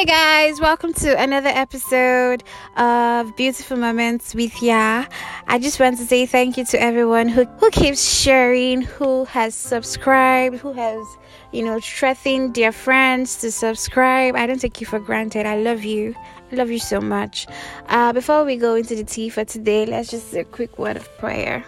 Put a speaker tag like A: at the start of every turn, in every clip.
A: Hi, guys, welcome to another episode of Beautiful Moments with Ya. I just want to say thank you to everyone who, who keeps sharing, who has subscribed, who has, you know, threatened their friends to subscribe. I don't take you for granted. I love you. I love you so much. Uh, before we go into the tea for today, let's just say a quick word of prayer.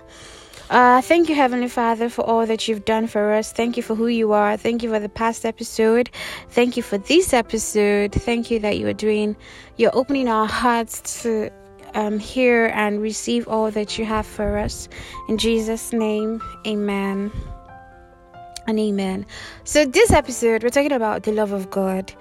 A: Uh, thank you, Heavenly Father, for all that you've done for us. Thank you for who you are. Thank you for the past episode. Thank you for this episode. Thank you that you are doing, you're opening our hearts to um, hear and receive all that you have for us. In Jesus' name, amen and amen. So, this episode, we're talking about the love of God.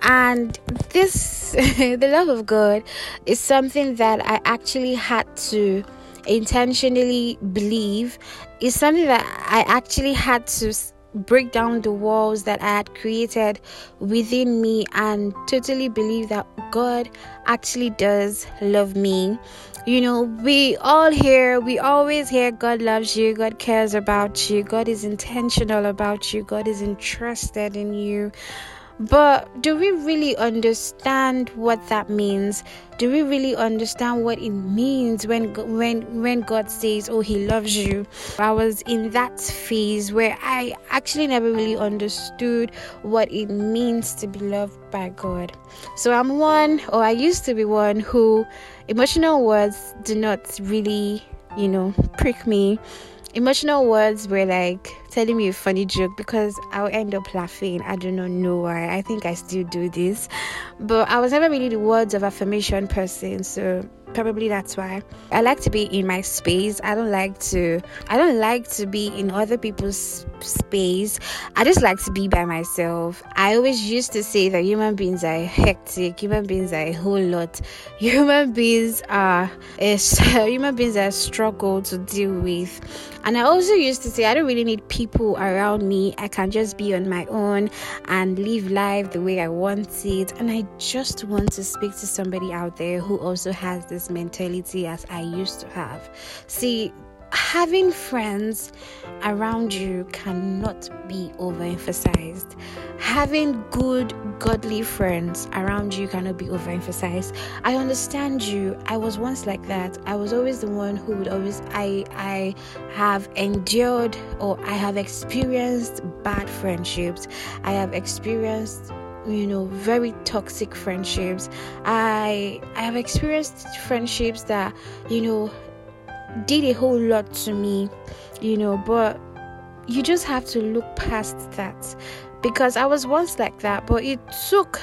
A: And this, the love of God, is something that I actually had to intentionally believe is something that I actually had to break down the walls that I had created within me and totally believe that God actually does love me. You know, we all hear, we always hear God loves you, God cares about you, God is intentional about you, God is interested in you. But do we really understand what that means? Do we really understand what it means when when when God says, "Oh, He loves you"? I was in that phase where I actually never really understood what it means to be loved by God. So I'm one, or I used to be one, who emotional words do not really, you know, prick me emotional words were like telling me a funny joke because I'll end up laughing. I do not know why. I think I still do this. But I was never really the words of affirmation person. So probably that's why. I like to be in my space. I don't like to i don't like to be in other people's space. I just like to be by myself. I always used to say that human beings are hectic. Human beings are a whole lot. Human beings are a, human beings are a struggle to deal with. And i also used to say i don't really need people around me. I can just be on my own and live life the way i want it. And i just want to speak to somebody out there who also has this this mentality as I used to have. See, having friends around you cannot be overemphasized. Having good, godly friends around you cannot be overemphasized. I understand you. I was once like that. I was always the one who would always I I have endured or I have experienced bad friendships. I have experienced you know very toxic friendships. I i have experienced friendships that you know did a whole lot to me you know but you just have to look past that. Because i was once like that but it took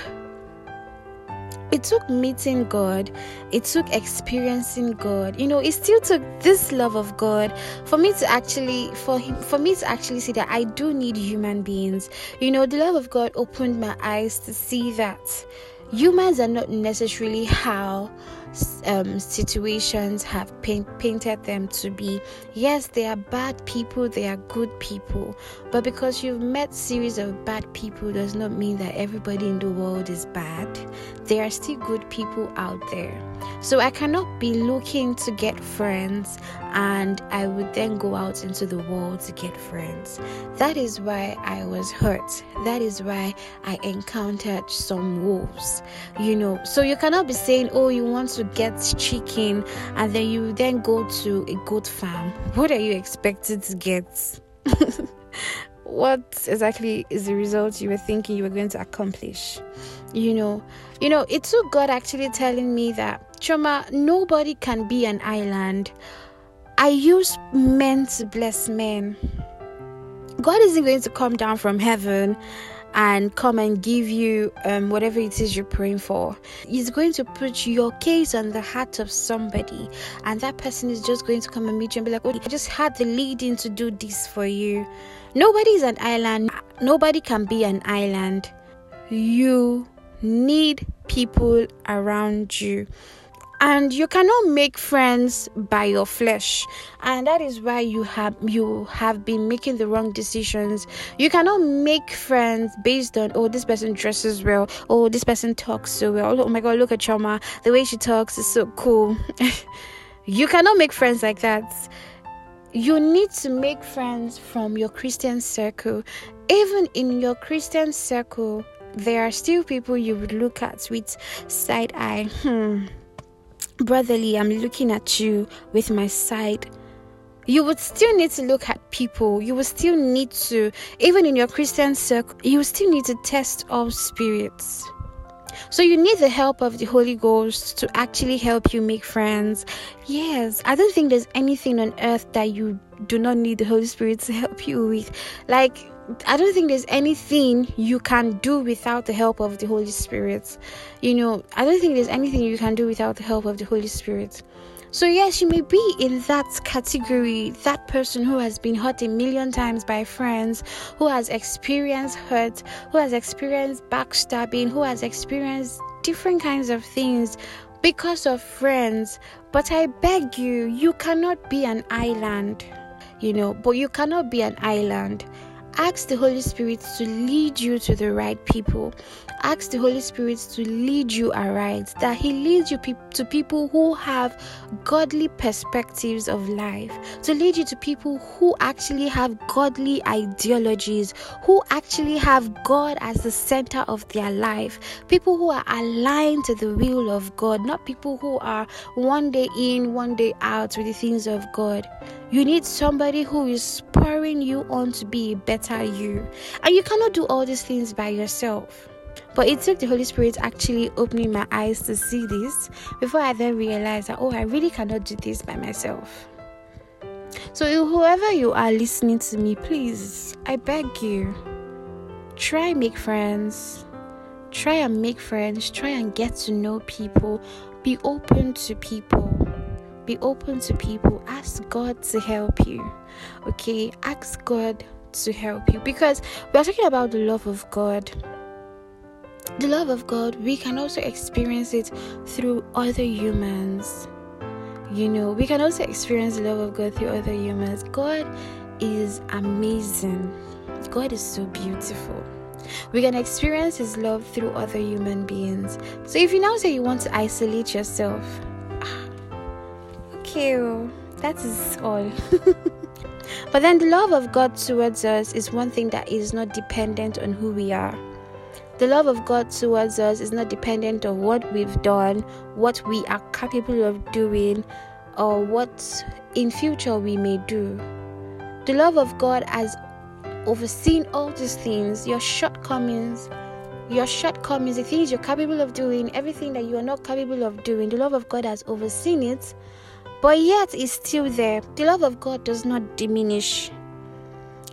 A: it took meeting God, it took experiencing God. You know, it still took this love of God for me to actually for him for me to actually see that I do need human beings. You know, the love of God opened my eyes to see that humans are not necessarily how um, situations have paint, painted them to be. Yes, they are bad people, they are good people, but because you've met series of bad people does not mean that everybody in the world is bad. There are still good people out there. So I cannot be looking to get friends and I would then go out into the world to get friends. That is why I was hurt. That is why I encountered some wolves. You know, so you cannot be saying, "Oh, you want to get chicken and then you then go to a goat farm." What are you expected to get? what exactly is the result you were thinking you were going to accomplish? You know, you know, it took God actually telling me that, Chioma, nobody can be an island I use men to bless men. God isn't going to come down from heaven and come and give you um, whatever it is you're praying for. He's going to put your case on the heart of somebody, and that person is just going to come and meet you and be like, Oh, I just had the leading to do this for you. Nobody's an island, nobody can be an island. You need people around you and you cannot make friends by your flesh. And that is why you have you have been making the wrong decisions. You cannot make friends based on oh this person dresses well. Oh this person talks so well. Oh my god look at Chioma. The way she talks is so cool. You cannot make friends like that. You need to make friends from your christian circle. Even in your christian circle there are still people you would look at with side eye. Hmm. Brotherly, I'm looking at you with my side you would still need to look at people. You would still need to, even in your Christian circle, you still need to test all spirits. So you need the help of the Holy Ghost to actually help you make friends. Yes, I don't think there's anything on earth that you do not need the Holy Spirit to help you with. Like I don't think there's anything you can do without the help of the Holy Spirit. You know, I don't think there's anything you can do without the help of the Holy Spirit. So, yes, you may be in that category, that person who has been hurt a million times by friends, who has experienced hurt, who has experienced backstabbing, who has experienced different kinds of things because of friends. But I beg you, you cannot be an island, you know, but you cannot be an island. Ask the Holy Spirit to lead you to the right people. Ask the Holy Spirit to lead you aright, that He leads you pe- to people who have godly perspectives of life, to lead you to people who actually have godly ideologies, who actually have God as the center of their life, people who are aligned to the will of God, not people who are one day in, one day out with the things of God. You need somebody who is spurring you on to be a better you. And you cannot do all these things by yourself. But it took the Holy Spirit actually opening my eyes to see this before I then realized that, oh, I really cannot do this by myself. So, whoever you are listening to me, please, I beg you, try make friends. Try and make friends. Try and get to know people. Be open to people be open to people ask god to help you okay ask god to help you because we are talking about the love of god the love of god we can also experience it through other humans you know we can also experience the love of god through other humans god is amazing god is so beautiful we can experience his love through other human beings so if you now say you want to isolate yourself you. Oh, that is all. but then the love of God towards us is one thing that is not dependent on who we are. The love of God towards us is not dependent on what we've done, what we are capable of doing, or what in future we may do. The love of God has overseen all these things, your shortcomings, your shortcomings, the things you're capable of doing, everything that you are not capable of doing. The love of God has overseen it but yet it's still there. The love of God does not diminish,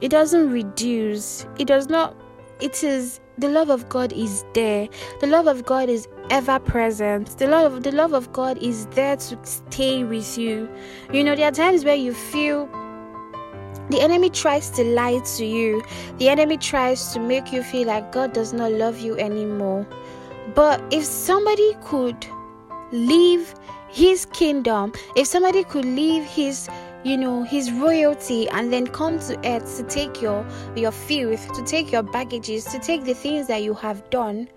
A: it doesn't reduce, it does not, it is the love of God is there. The love of God is ever present. The love of the love of God is there to stay with you. You know, there are times where you feel the enemy tries to lie to you. The enemy tries to make you feel like God does not love you anymore. But if somebody could leave his kingdom if somebody could leave his you know his royalty and then come to earth to take your your filth to take your baggages to take the things that you have done.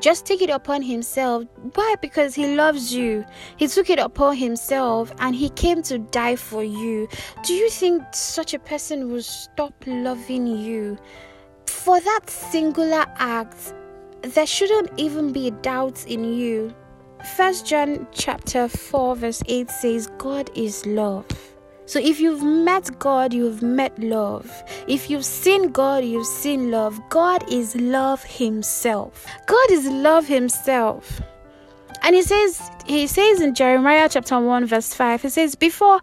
A: Just take it upon himself. Why? Because he loves you. He took it upon himself and he came to die for you. Do you think such a person will stop loving you? For that singular act there shouldn't even be doubts in you. First John chapter 4 verse 8 says God is love. So if you've met God, you've met love. If you've seen God, you've seen love. God is love himself. God is love himself. And he says he says in Jeremiah chapter 1 verse 5, he says, Before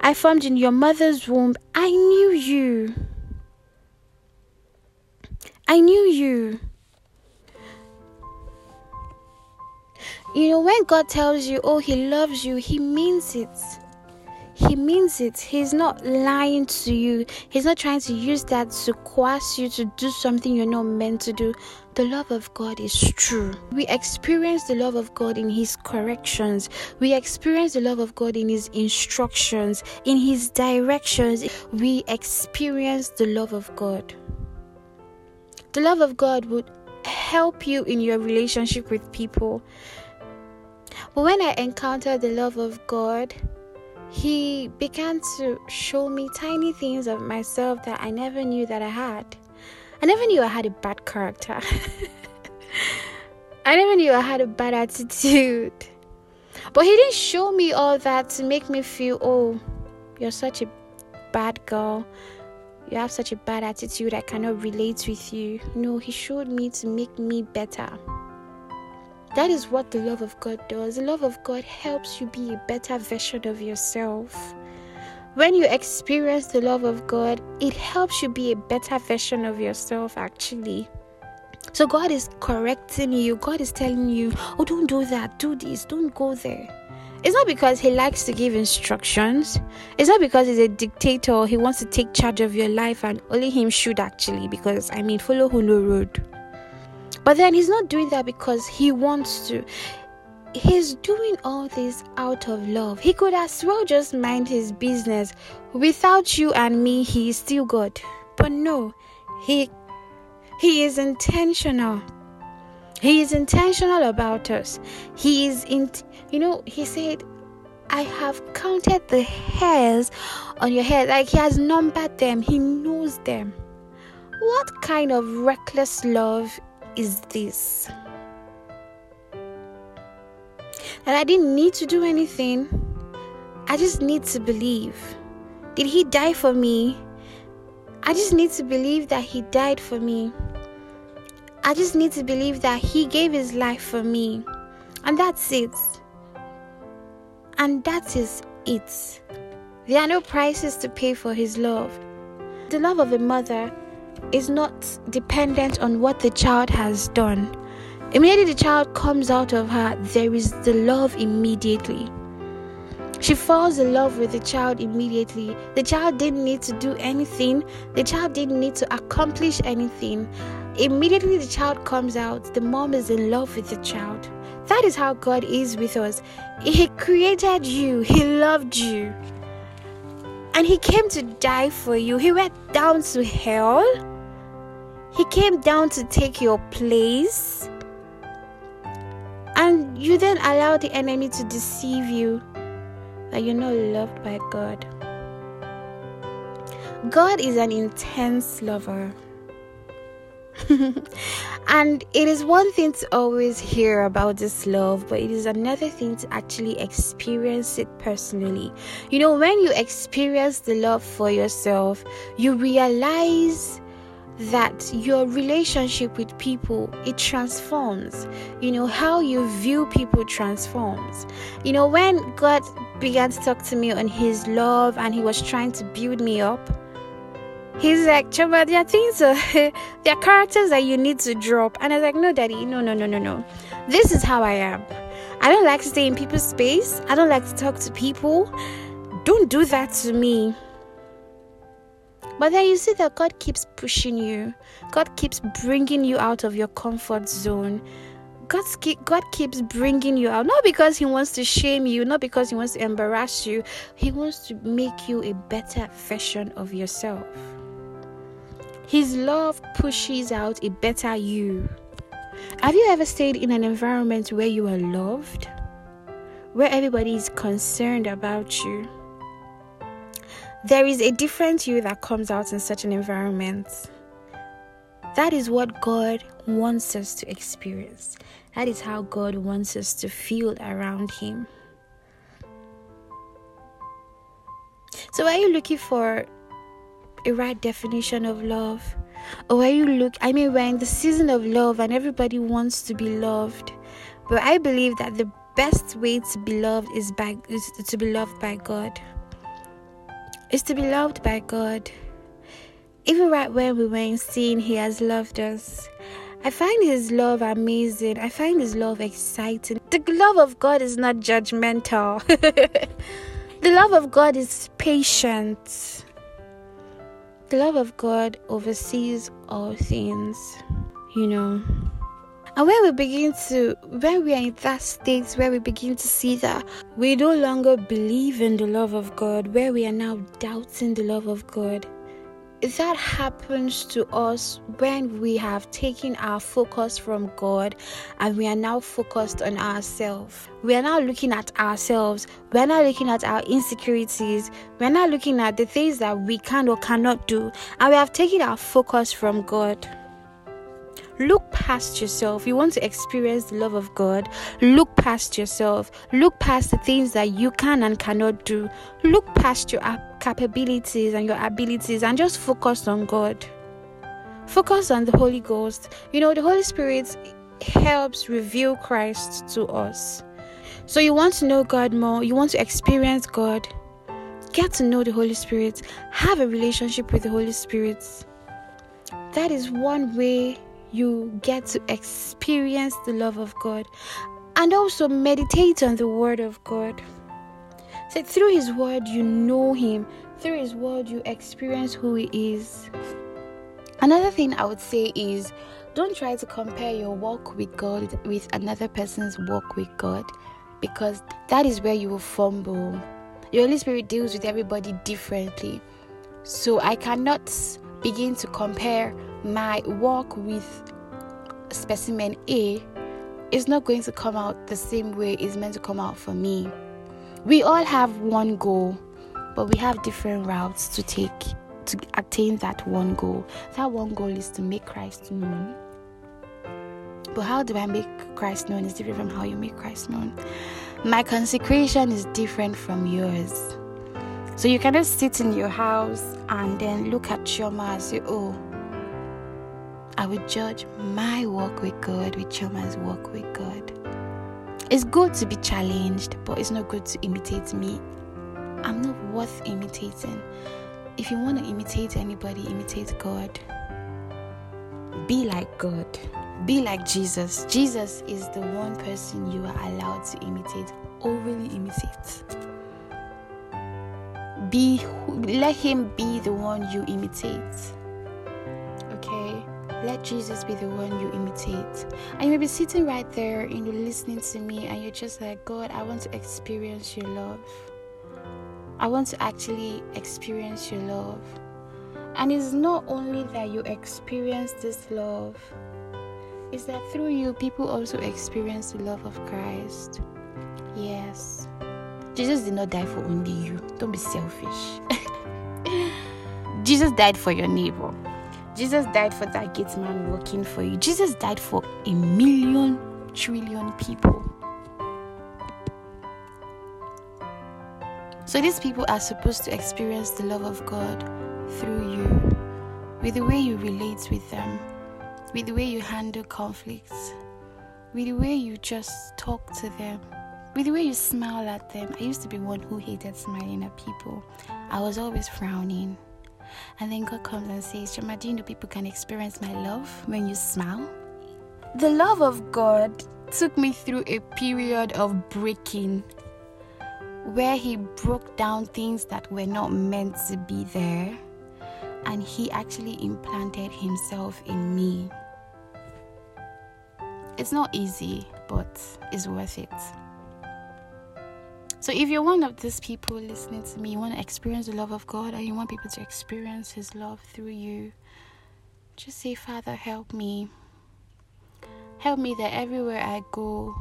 A: I formed in your mother's womb, I knew you. I knew you. You know, when God tells you, oh, He loves you, He means it. He means it. He's not lying to you. He's not trying to use that to coerce you to do something you're not meant to do. The love of God is true. We experience the love of God in His corrections. We experience the love of God in His instructions, in His directions. We experience the love of God. The love of God would help you in your relationship with people. But when I encountered the love of God, He began to show me tiny things of myself that I never knew that I had. I never knew I had a bad character. I never knew I had a bad attitude. But he didn't show me all that to make me feel, oh, you're such a bad girl. You have such a bad attitude. I cannot relate with you. No, he showed me to make me better. That is what the love of God does. The love of God helps you be a better version of yourself. When you experience the love of God, it helps you be a better version of yourself, actually. So God is correcting you. God is telling you, oh, don't do that, do this, don't go there. It's not because He likes to give instructions. It's not because He's a dictator. He wants to take charge of your life, and only Him should actually. Because I mean, follow no road. But then He's not doing that because He wants to. He's doing all this out of love. He could as well just mind His business. Without you and me, He is still God. But no, He he is intentional. He is intentional about us. He is in you know, he said, I have counted the hairs on your head. Like he has numbered them. He knows them. What kind of reckless love is this? That I didn't need to do anything. I just need to believe. Did he die for me? I just need to believe that he died for me. I just need to believe that He gave His life for me. And that's it. And that is it. There are no prices to pay for His love. The love of a mother is not dependent on what the child has done. Immediately the child comes out of her, there is the love immediately. She falls in love with the child immediately. The child didn't need to do anything, the child didn't need to accomplish anything. Immediately the child comes out, the mom is in love with the child. That is how God is with us. He created you, He loved you, and He came to die for you. He went down to hell, He came down to take your place, and you then allow the enemy to deceive you that you're not loved by God. God is an intense lover. and it is one thing to always hear about this love, but it is another thing to actually experience it personally. You know, when you experience the love for yourself, you realize that your relationship with people it transforms you know how you view people transforms you know when god began to talk to me on his love and he was trying to build me up he's like Chaba, there are things uh, there are characters that you need to drop and i was like no daddy no no no no no this is how i am i don't like to stay in people's space i don't like to talk to people don't do that to me but then you see that God keeps pushing you. God keeps bringing you out of your comfort zone. God, God keeps bringing you out. Not because He wants to shame you, not because He wants to embarrass you. He wants to make you a better version of yourself. His love pushes out a better you. Have you ever stayed in an environment where you are loved? Where everybody is concerned about you? There is a different you that comes out in such an environment. That is what God wants us to experience. That is how God wants us to feel around Him. So, are you looking for a right definition of love? Or are you look I mean we're in the season of love and everybody wants to be loved. But I believe that the best way to be loved is by is to be loved by God is to be loved by God. Even right when we were in sin, He has loved us. I find His love amazing. I find His love exciting. The love of God is not judgmental, the love of God is patient. The love of God oversees all things, you know. And when we begin to, when we are in that state where we begin to see that we no longer believe in the love of God, where we are now doubting the love of God, that happens to us when we have taken our focus from God and we are now focused on ourselves. We are now looking at ourselves. We're not looking at our insecurities. We're not looking at the things that we can or cannot do. And we have taken our focus from God. Look past yourself. You want to experience the love of God. Look past yourself. Look past the things that you can and cannot do. Look past your capabilities and your abilities and just focus on God. Focus on the Holy Ghost. You know, the Holy Spirit helps reveal Christ to us. So, you want to know God more, you want to experience God, get to know the Holy Spirit, have a relationship with the Holy Spirit. That is one way you get to experience the love of God and also meditate on the Word of God. So, through His Word, you know Him, through His Word, you experience who He is. Another thing I would say is don't try to compare your walk with God with another person's walk with God because that is where you will fumble. The Holy Spirit deals with everybody differently. So I cannot begin to compare my work with specimen A is not going to come out the same way it's meant to come out for me. We all have one goal, but we have different routes to take to attain that one goal. That one goal is to make Christ known. But how do I make Christ known is different from how you make Christ known. My consecration is different from yours. So you cannot sit in your house and then look at Chioma and say, Oh, I would judge my walk with God with Chioma's walk with God. It's good to be challenged, but it's not good to imitate me. I'm not worth imitating if you want to imitate anybody, imitate God. Be like God. Be like Jesus. Jesus is the one person you are allowed to imitate, overly imitate. Be let him be the one you imitate. Let Jesus be the one you imitate. And you may be sitting right there and you're listening to me and you're just like, God, I want to experience your love. I want to actually experience your love. And it's not only that you experience this love, it's that through you, people also experience the love of Christ. Yes. Jesus did not die for only you. Don't be selfish. Jesus died for your neighbor. Jesus died for that gate man working for you. Jesus died for a million trillion people. So these people are supposed to experience the love of God through you, with the way you relate with them, with the way you handle conflicts, with the way you just talk to them, with the way you smile at them. I used to be one who hated smiling at people. I was always frowning. And then God comes and says, Chioma, do you know people can experience my love when you smile? The love of God took me through a period of breaking where he broke down things that were not meant to be there and he actually implanted himself in me. It's not easy, but it's worth it. So, if you're one of these people listening to me, you want to experience the love of God and you want people to experience His love through you, just say, Father, help me. Help me that everywhere I go,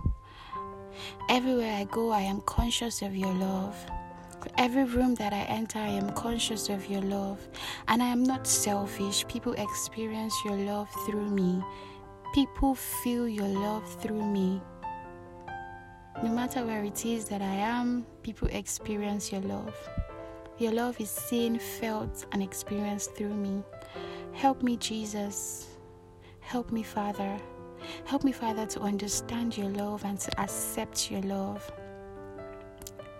A: Everywhere I go, I am conscious of your love. Every room that I enter, I am conscious of your love. And I am not selfish. People experience your love through me. People feel your love through me. No matter where it is that I am, people experience your love. Your love is seen, felt, and experienced through me. Help me, Jesus. Help me, Father. Help me, Father, to understand your love and to accept your love.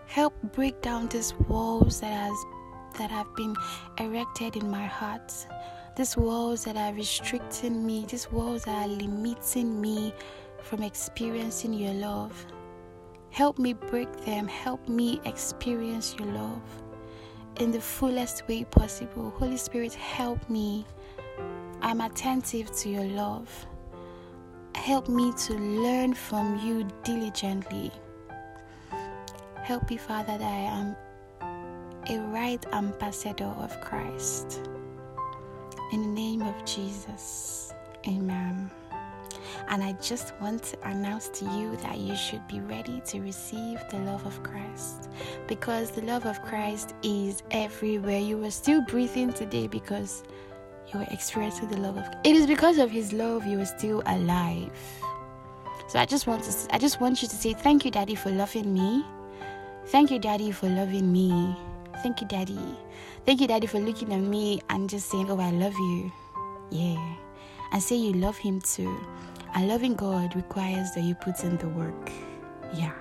A: Help break down these walls that has that have been erected in my heart. These walls that are restricting me, these walls that are limiting me from experiencing your love. Help me break them. Help me experience your love in the fullest way possible. Holy Spirit, help me. I'm attentive to your love. Help me to learn from you diligently. Help me, Father, that I am a right ambassador of Christ. In the name of Jesus, amen. And I just want to announce to you that you should be ready to receive the love of Christ because the love of Christ is everywhere. You are still breathing today because you are experiencing the love of. It is because of his love you are still alive. So I just want to I just want you to say thank you daddy for loving me. Thank you daddy for loving me. Thank you daddy. Thank you daddy for looking at me and just saying oh I love you. Yeah. And say you love him too. And loving God requires that you put in the work. Yeah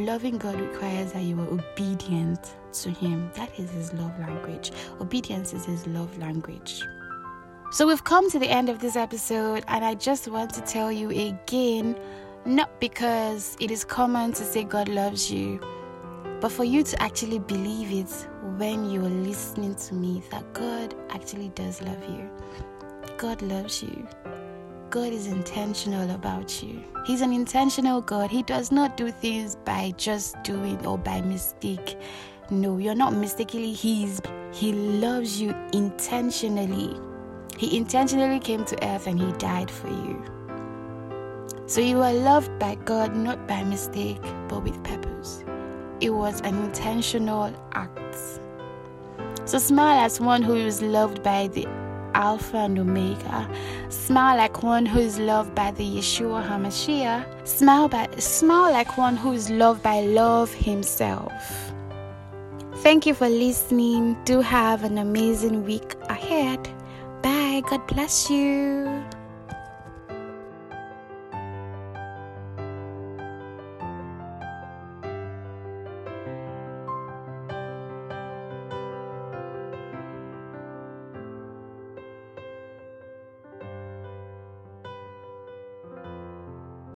A: loving God requires that you are obedient to Him. That is His love language. Obedience is His love language. So we've come to the end of this episode, and I just want to tell you again not because it is common to say God loves you, but for you to actually believe it when you're listening to me that God actually does love you. God loves you. God is intentional about you. He's an intentional God. He does not do things by just doing or by mistake. No, you're not mistakenly He's He loves you intentionally. He intentionally came to earth and he died for you. So you are loved by God not by mistake but with purpose. It was an intentional act. So smile as one who is loved by the Alpha and Omega. Smile like one who is loved by the Yeshua HaMashiach. Smile, by, smile like one who is loved by love himself. Thank you for listening. Do have an amazing week ahead. Bye. God bless you.